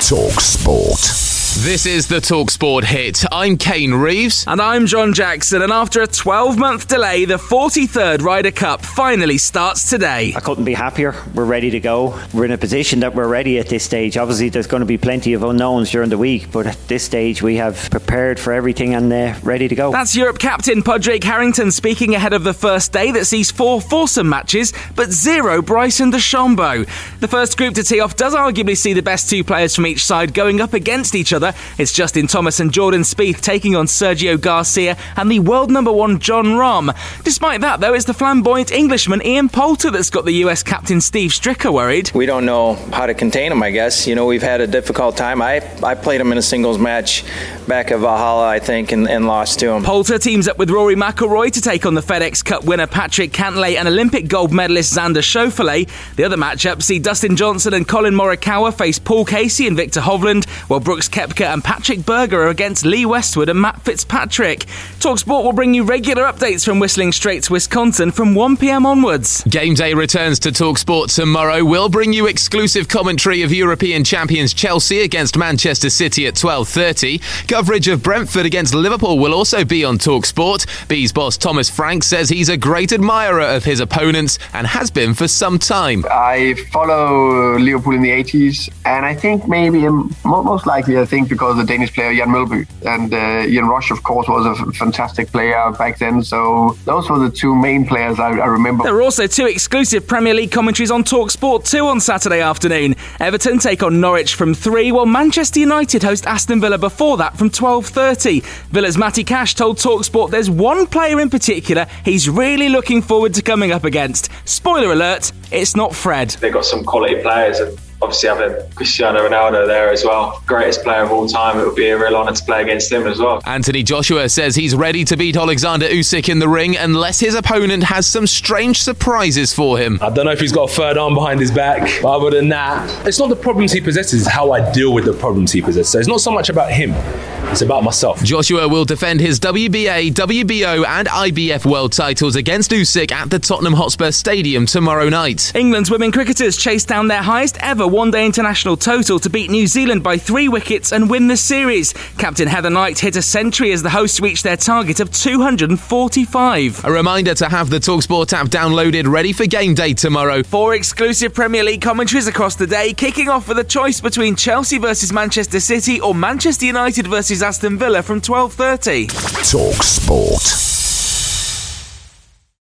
Talk Sport. This is the Talksport hit. I'm Kane Reeves. And I'm John Jackson. And after a 12 month delay, the 43rd Ryder Cup finally starts today. I couldn't be happier. We're ready to go. We're in a position that we're ready at this stage. Obviously, there's going to be plenty of unknowns during the week, but at this stage, we have prepared for everything and uh, ready to go. That's Europe captain Padraig Harrington speaking ahead of the first day that sees four foursome matches, but zero Bryson DeChambeau. The first group to tee off does arguably see the best two players from each side going up against each other. It's Justin Thomas and Jordan Spieth taking on Sergio Garcia and the world number one Jon Rahm. Despite that, though, it's the flamboyant Englishman Ian Poulter that's got the US captain Steve Stricker worried. We don't know how to contain him, I guess. You know, we've had a difficult time. I, I played him in a singles match back at Valhalla, I think, and, and lost to him. Poulter teams up with Rory McIlroy to take on the FedEx Cup winner Patrick Cantlay and Olympic gold medalist Xander Schauffele. The other matchup see Dustin Johnson and Collin Morikawa face Paul Casey and Viktor Hovland, while Brooks Koepka and Patrick Berger are against Lee Westwood and Matt Fitzpatrick. Talksport will bring you regular updates from Whistling Straits, Wisconsin from 1pm onwards. Game day returns to Talksport tomorrow. We'll bring you exclusive commentary of European champions Chelsea against Manchester City at 12.30. Coverage of Brentford against Liverpool will also be on Talksport. Bees boss Thomas Frank says he's a great admirer of his opponents and has been for some time. I follow Liverpool in the 80s, and I think maybe, most likely, I think because the Danish player Jan Mølby and uh, Ian Rush, of course, was a fantastic player back then. So those were the two main players I, I remember. There are also two exclusive Premier League commentaries on Talksport 2 on Saturday afternoon. Everton take on Norwich from 3, while Manchester United host Aston Villa before that from 12.30. Villa's Matty Cash told TalkSport there's one player in particular he's really looking forward to coming up against. Spoiler alert, it's not Fred. They've got some quality players and obviously having Cristiano Ronaldo there as well, greatest player of all time, it would be a real honour to play against him as well. Anthony Joshua says he's ready to beat Alexander Usyk in the ring unless his opponent has some strange surprises for him. I don't know if he's got a third arm behind his back, but other than that, it's not the problems he possesses, it's how I deal with the problems he possesses. So it's not so much about him. It's about myself. Joshua will defend his WBA, WBO, and IBF world titles against Usyk at the Tottenham Hotspur Stadium tomorrow night. England's women cricketers chased down their highest ever one day international total to beat New Zealand by three wickets and win the series. Captain Heather Knight hit a century as the hosts reached their target of 245. A reminder to have the Talksport app downloaded ready for game day tomorrow. Four exclusive Premier League commentaries across the day, kicking off with a choice between Chelsea versus Manchester City or Manchester United versus Aston Villa from 12:30. Talk Sport.